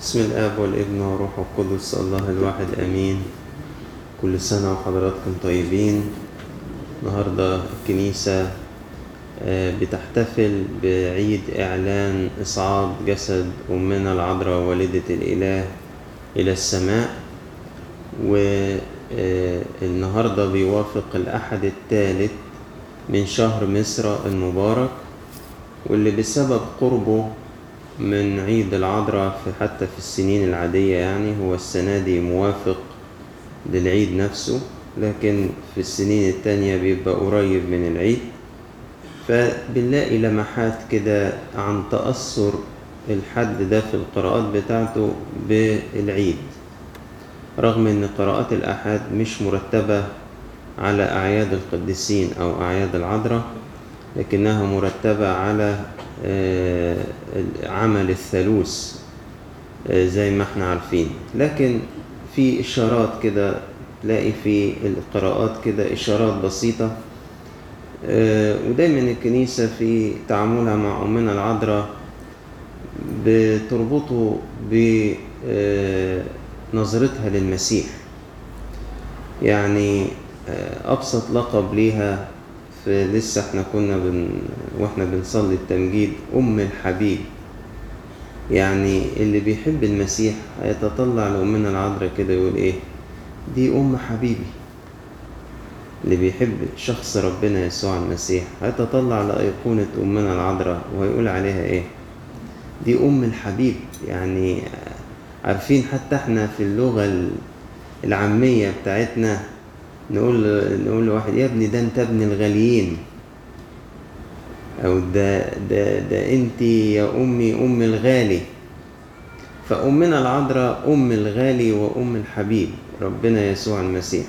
بسم الآب والابن والروح القدس الله الواحد آمين. كل سنة وحضراتكم طيبين. النهاردة الكنيسة آه، بتحتفل بعيد إعلان إصعاد جسد أمنا العذراء والدة الإله إلى السماء. والنهاردة بيوافق الأحد الثالث من شهر مصر المبارك واللي بسبب قربه من عيد العذراء في حتى في السنين العادية يعني هو السنة دي موافق للعيد نفسه لكن في السنين التانية بيبقى قريب من العيد. فبنلاقي لمحات كده عن تأثر الحد ده في القراءات بتاعته بالعيد. رغم إن قراءات الآحاد مش مرتبة على أعياد القديسين أو أعياد العذراء لكنها مرتبة على عمل الثالوث آه، زي ما إحنا عارفين. لكن في إشارات كده تلاقي في القراءات كده إشارات بسيطة آه، ودايما الكنيسة في تعاملها مع أمنا العذراء بتربطه بنظرتها للمسيح. يعني آه، أبسط لقب ليها لسه إحنا كنا بن وإحنا بنصلي التمجيد أم الحبيب. يعني اللي بيحب المسيح هيتطلع لأمنا العذراء كده يقول إيه؟ دي أم حبيبي. اللي بيحب شخص ربنا يسوع المسيح هيتطلع لأيقونة أمنا العذراء وهيقول عليها إيه؟ دي أم الحبيب. يعني عارفين حتى إحنا في اللغة العامية بتاعتنا نقول نقول لواحد يا ابني ده انت ابن الغاليين. أو ده ده ده انت يا أمي أم الغالي. فأمنا العذراء أم الغالي وأم الحبيب ربنا يسوع المسيح.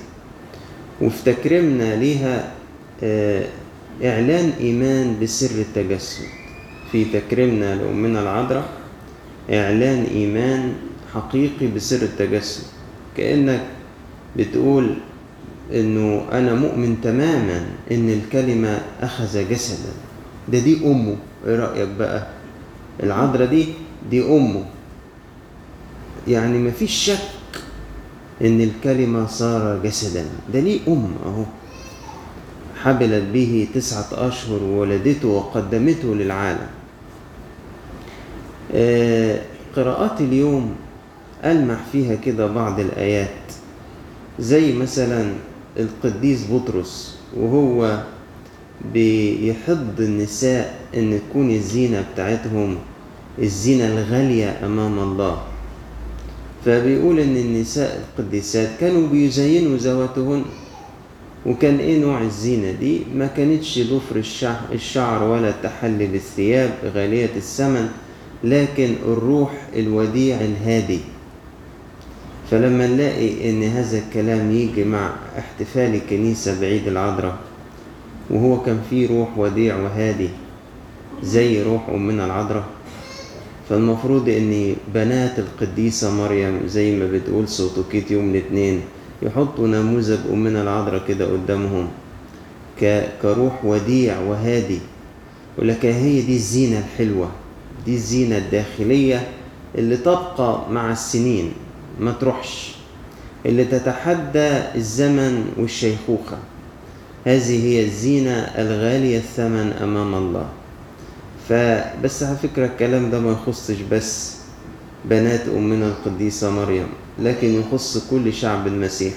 وفي تكريمنا ليها آه، إعلان إيمان بسر التجسد. في تكريمنا لأمنا العذراء إعلان إيمان حقيقي بسر التجسد. كأنك بتقول إنه أنا مؤمن تماما إن الكلمة أخذ جسدا. ده دي أمه. إيه رأيك بقى؟ العذراء دي دي أمه. يعني مفيش شك إن الكلمة صار جسدا. ده ليه أم أهو. حبلت به تسعة أشهر وولدته وقدمته للعالم. آه، قراءات اليوم ألمح فيها كده بعض الآيات. زي مثلا القديس بطرس وهو بيحض النساء إن تكون الزينة بتاعتهم الزينة الغالية أمام الله. فبيقول إن النساء القديسات كانوا بيزينوا ذواتهن وكان إيه نوع الزينة دي؟ ما كانتش ضفر الشعر, ولا التحلي بالثياب غالية الثمن لكن الروح الوديع الهادي. فلما نلاقي إن هذا الكلام يجي مع احتفال الكنيسة بعيد العذراء وهو كان فيه روح وديع وهادي زي روح أمنا العذراء فالمفروض إن بنات القديسة مريم زي ما بتقول سوتوكيت يوم الاثنين يحطوا نموذج أمنا العذراء كده قدامهم كروح وديع وهادي ولك هي دي الزينة الحلوة دي الزينة الداخلية اللي تبقى مع السنين. ما تروحش. اللي تتحدى الزمن والشيخوخة. هذه هي الزينة الغالية الثمن أمام الله. فبس على فكرة الكلام ده ما يخصش بس بنات أمنا القديسة مريم لكن يخص كل شعب المسيح.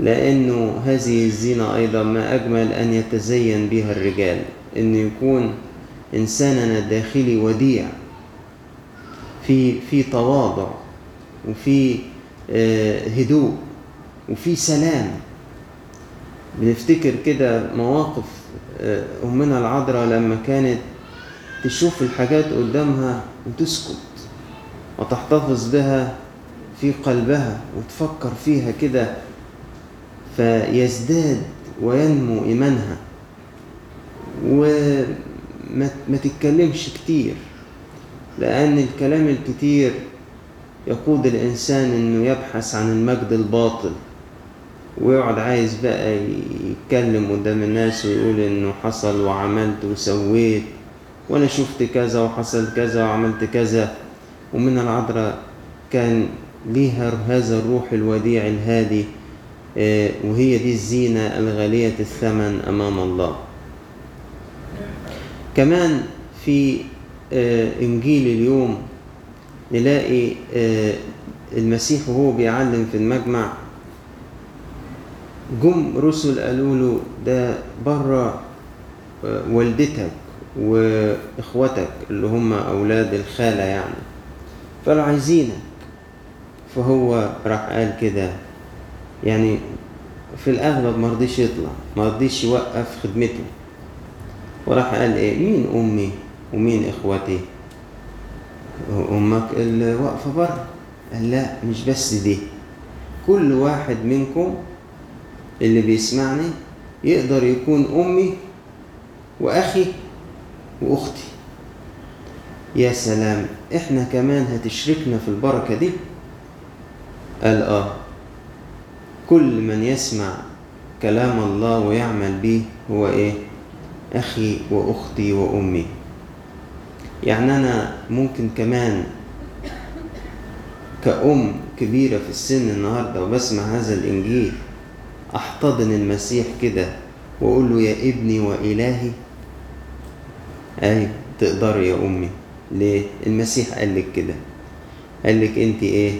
لأنه هذه الزينة أيضا ما أجمل أن يتزين بها الرجال أن يكون إنساننا الداخلي وديع في في تواضع. وفي آه، هدوء وفي سلام. بنفتكر كده مواقف آه، أمنا العذراء لما كانت تشوف الحاجات قدامها وتسكت وتحتفظ بها في قلبها وتفكر فيها كده فيزداد وينمو إيمانها. وما ما تتكلمش كتير لأن الكلام الكتير يقود الإنسان إنه يبحث عن المجد الباطل. ويقعد عايز بقى يتكلم قدام الناس ويقول إنه حصل وعملت وسويت وأنا شفت كذا وحصل كذا وعملت كذا. ومن العذراء كان ليها هذا الروح الوديع الهادي آه، وهي دي الزينة الغالية الثمن أمام الله. كمان في آه، إنجيل اليوم نلاقي آه، المسيح وهو بيعلم في المجمع. جم رسل قالوا له ده بره والدتك واخواتك اللي هم أولاد الخالة يعني فقالوا عايزينك. فهو راح قال كده. يعني في الأغلب ما رضيش يطلع ما رضيش يوقف خدمته. وراح قال إيه؟ مين أمي ومين اخواتي أمك اللي واقفه بره قال لا مش بس دي. كل واحد منكم اللي بيسمعني يقدر يكون أمي وأخي وأختي. يا سلام إحنا كمان هتشركنا في البركة دي؟ قال آه. كل من يسمع كلام الله ويعمل به هو إيه؟ أخي وأختي وأمي. يعني أنا ممكن كمان كأم كبيرة في السن النهاردة وبسمع هذا الإنجيل أحتضن المسيح كده وأقول له يا ابني وإلهي. أيوة تقدري يا أمي. ليه؟ المسيح قال لك كده. قال لك أنت إيه؟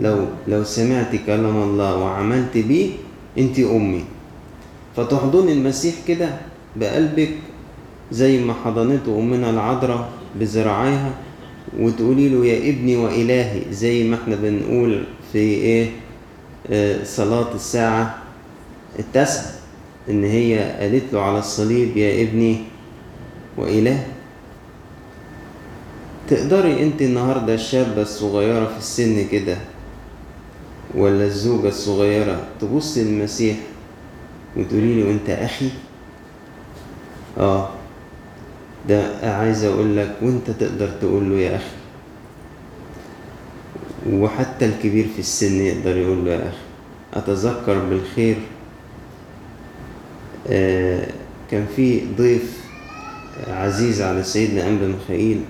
لو لو سمعت كلام الله وعملت بيه أنت أمي. فتحضني المسيح كده بقلبك زي ما حضنته أمنا العذراء. بذراعيها وتقولي له يا ابني وإلهي زي ما إحنا بنقول في إيه؟ آه صلاة الساعة التاسعة إن هي قالت له على الصليب يا ابني وإله. تقدري أنت النهاردة الشابة الصغيرة في السن كده ولا الزوجة الصغيرة تبص للمسيح وتقولي له أنت أخي؟ آه. ده عايز أقول لك وأنت تقدر تقول له يا أخي. وحتى الكبير في السن يقدر يقول له يا أخي. أتذكر بالخير آه كان في ضيف عزيز على سيدنا أنبا ميخائيل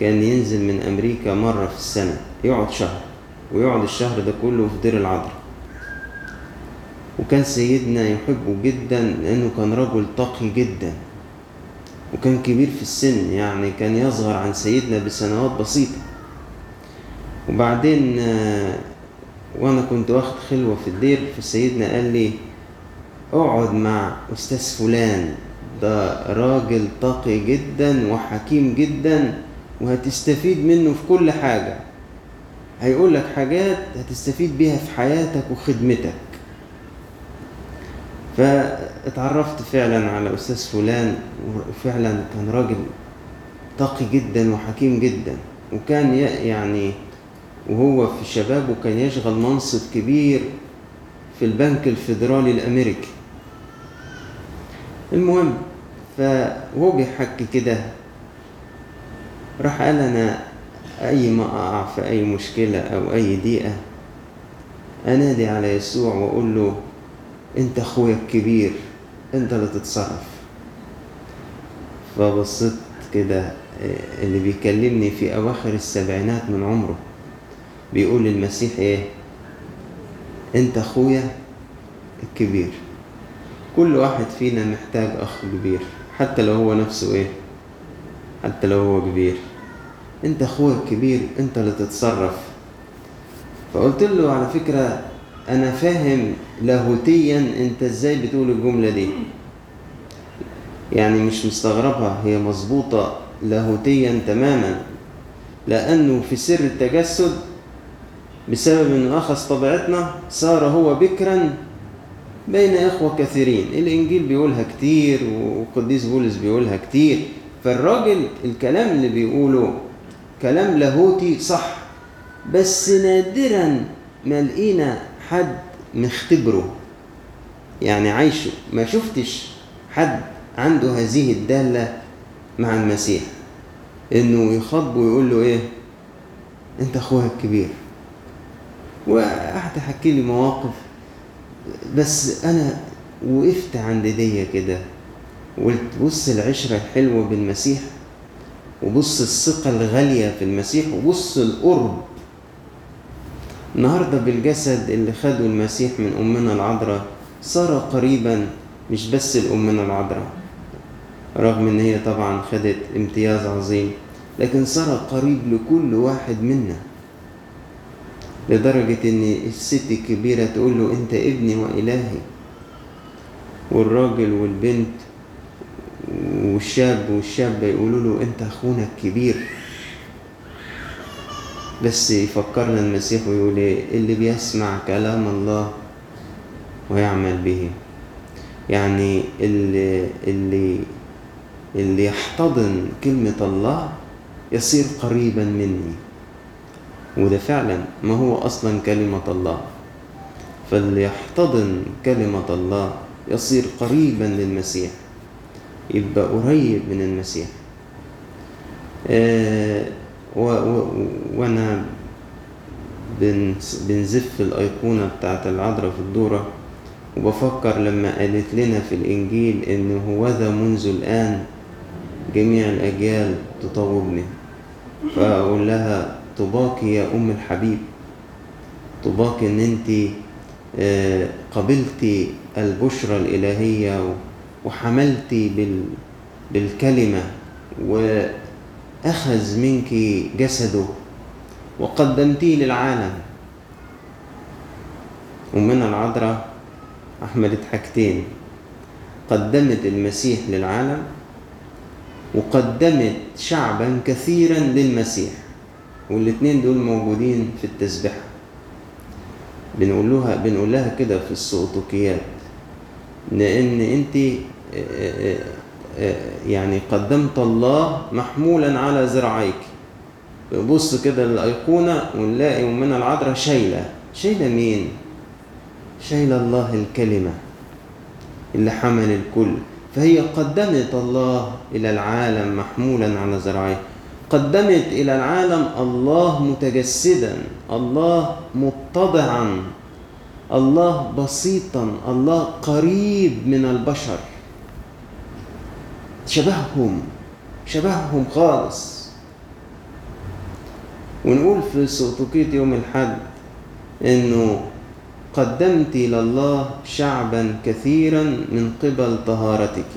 كان ينزل من أمريكا مرة في السنة يقعد شهر ويقعد الشهر ده كله في دير العذراء وكان سيدنا يحبه جدا لأنه كان رجل تقي جدا. وكان كبير في السن يعني كان يصغر عن سيدنا بسنوات بسيطة. وبعدين وأنا كنت واخد خلوة في الدير فسيدنا قال لي اقعد مع أستاذ فلان ده راجل تقي جدا وحكيم جدا وهتستفيد منه في كل حاجة. هيقول لك حاجات هتستفيد بيها في حياتك وخدمتك. فاتعرفت فعلا على أستاذ فلان وفعلا كان راجل تقي جدا وحكيم جدا وكان يعني وهو في شبابه كان يشغل منصب كبير في البنك الفيدرالي الأمريكي. المهم فهو بيحكي كده راح قال أنا أي ما أقع في أي مشكلة أو أي ضيقة أنادي على يسوع وأقول له أنت أخويا الكبير. أنت اللي تتصرف. فبصيت كده اللي بيكلمني في أواخر السبعينات من عمره بيقول للمسيح إيه؟ أنت أخويا الكبير. كل واحد فينا محتاج أخ كبير حتى لو هو نفسه إيه؟ حتى لو هو كبير. أنت أخويا الكبير أنت اللي تتصرف. فقلت له على فكرة أنا فاهم لاهوتيا أنت إزاي بتقول الجملة دي. يعني مش مستغربها هي مظبوطة لاهوتيا تماما. لأنه في سر التجسد بسبب أنه أخذ طبيعتنا صار هو بكرا بين إخوة كثيرين. الإنجيل بيقولها كتير وقديس بولس بيقولها كتير. فالراجل الكلام اللي بيقوله كلام لاهوتي صح بس نادرا ما لقينا حد مختبره يعني عايشه ما شفتش حد عنده هذه الدالة مع المسيح. إنه يخاطبه ويقول له إيه؟ أنت اخويا الكبير. وقعدت احكي لي مواقف. بس أنا وقفت عند دي كده. وقلت بص العشرة الحلوة بالمسيح وبص الثقة الغالية في المسيح وبص القرب النهاردة بالجسد اللي خده المسيح من أمنا العذراء صار قريبا مش بس لأمنا العذراء. رغم إن هي طبعا خدت امتياز عظيم لكن صار قريب لكل واحد منا. لدرجة إن الست الكبيرة تقول له أنت ابني وإلهي. والراجل والبنت والشاب والشابة يقولوا له أنت أخونا الكبير. بس يفكرنا المسيح ويقول إيه؟ اللي بيسمع كلام الله ويعمل به. يعني اللي اللي اللي يحتضن كلمة الله يصير قريبا مني. وده فعلا ما هو أصلا كلمة الله. فاللي يحتضن كلمة الله يصير قريبا للمسيح يبقى قريب من المسيح. آه وأنا بنزف الأيقونة بتاعت العذراء في الدورة وبفكر لما قالت لنا في الإنجيل إن هوذا منذ الآن جميع الأجيال تطوبني فأقول لها طباك يا أم الحبيب طباك إن أنت قبلتي البشرى الإلهية وحملتي بال بالكلمة وأخذ منك جسده وقدمتيه للعالم. أمنا العذراء أحملت حاجتين. قدمت المسيح للعالم وقدمت شعبا كثيرا للمسيح. والاتنين دول موجودين في التسبيحة. بنقول لها بنقول لها كده في السقطوكيات لأن أنت يعني قدمت الله محمولا على ذراعيك. بص كده للأيقونة ونلاقي أمنا العذراء شايلة. شايلة مين؟ شايلة الله الكلمة اللي حمل الكل. فهي قدمت الله إلى العالم محمولا على ذراعيه. قدمت إلى العالم الله متجسدا الله متضعا الله بسيطا الله قريب من البشر. شبههم شبههم خالص. ونقول في سقطوكية يوم الحد إنه قدمت إلى الله شعبا كثيرا من قبل طهارتك.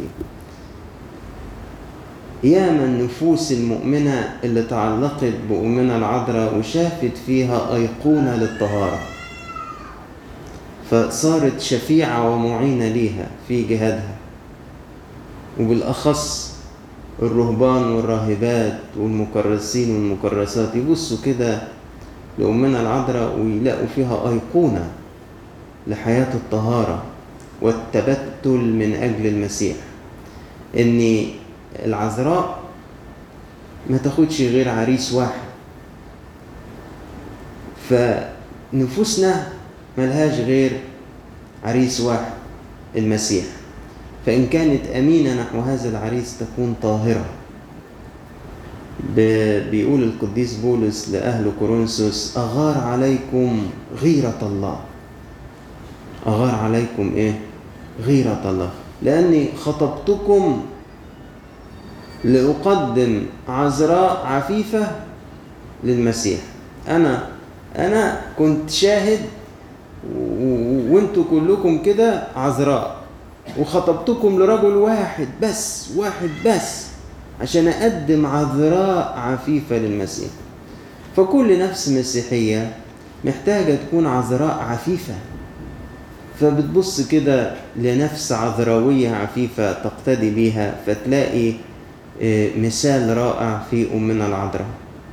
ياما النفوس المؤمنة اللي تعلقت بأمنا العذراء وشافت فيها أيقونة للطهارة. فصارت شفيعة ومعينة ليها في جهادها. وبالأخص الرهبان والراهبات والمكرسين والمكرسات يبصوا كده لأمنا العذراء ويلاقوا فيها أيقونة لحياة الطهارة والتبتل من أجل المسيح. إن العذراء ما تاخدش غير عريس واحد. فنفوسنا ملهاش غير عريس واحد المسيح. فإن كانت أمينة نحو هذا العريس تكون طاهرة. بيقول القديس بولس لأهل كورنثوس أغار عليكم غيرة الله. أغار عليكم إيه؟ غيرة الله. لأني خطبتكم لأقدم عذراء عفيفة للمسيح. أنا أنا كنت شاهد وأنتوا كلكم كده عذراء. وخطبتكم لرجل واحد بس واحد بس عشان أقدم عذراء عفيفة للمسيح. فكل نفس مسيحية محتاجة تكون عذراء عفيفة. فبتبص كده لنفس عذراوية عفيفة تقتدي بيها فتلاقي مثال رائع في أمنا العذراء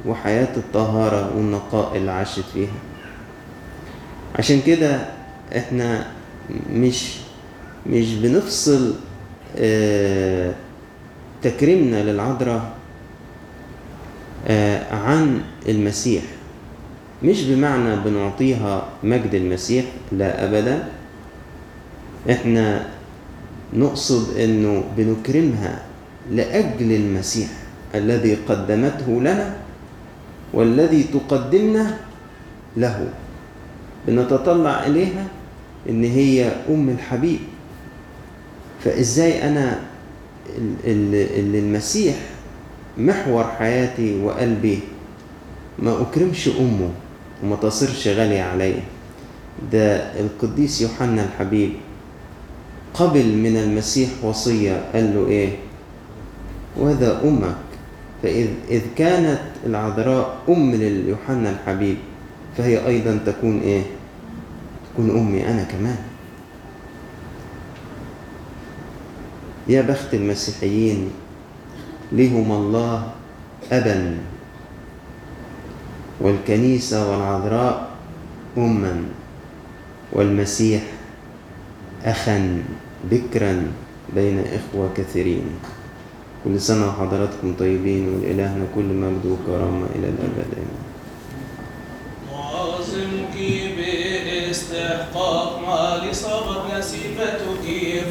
وحياة الطهارة والنقاء اللي عاشت فيها. عشان كده إحنا مش مش بنفصل آه تكريمنا للعذراء آه عن المسيح. مش بمعنى بنعطيها مجد المسيح لا ابدا. إحنا نقصد إنه بنكرمها لأجل المسيح الذي قدمته لنا والذي تقدمنا له. بنتطلع إليها إن هي أم الحبيب. فإزاي أنا اللي المسيح محور حياتي وقلبي ما أكرمش أمه وما تصيرش غالية عليا؟ ده القديس يوحنا الحبيب قبل من المسيح وصية قال له إيه؟ وهذا أمك. فإذ إذ كانت العذراء أم ليوحنا الحبيب فهي أيضا تكون إيه؟ تكون أمي أنا كمان. يا بخت المسيحيين لهم الله أبا. والكنيسة والعذراء أما. والمسيح أخا بكرا بين إخوة كثيرين. كل سنة وحضراتكم طيبين ولإلهنا كل مجد وكرامة إلى الأبد آمين باستحقاق ما لصبر نسيفتك قليلين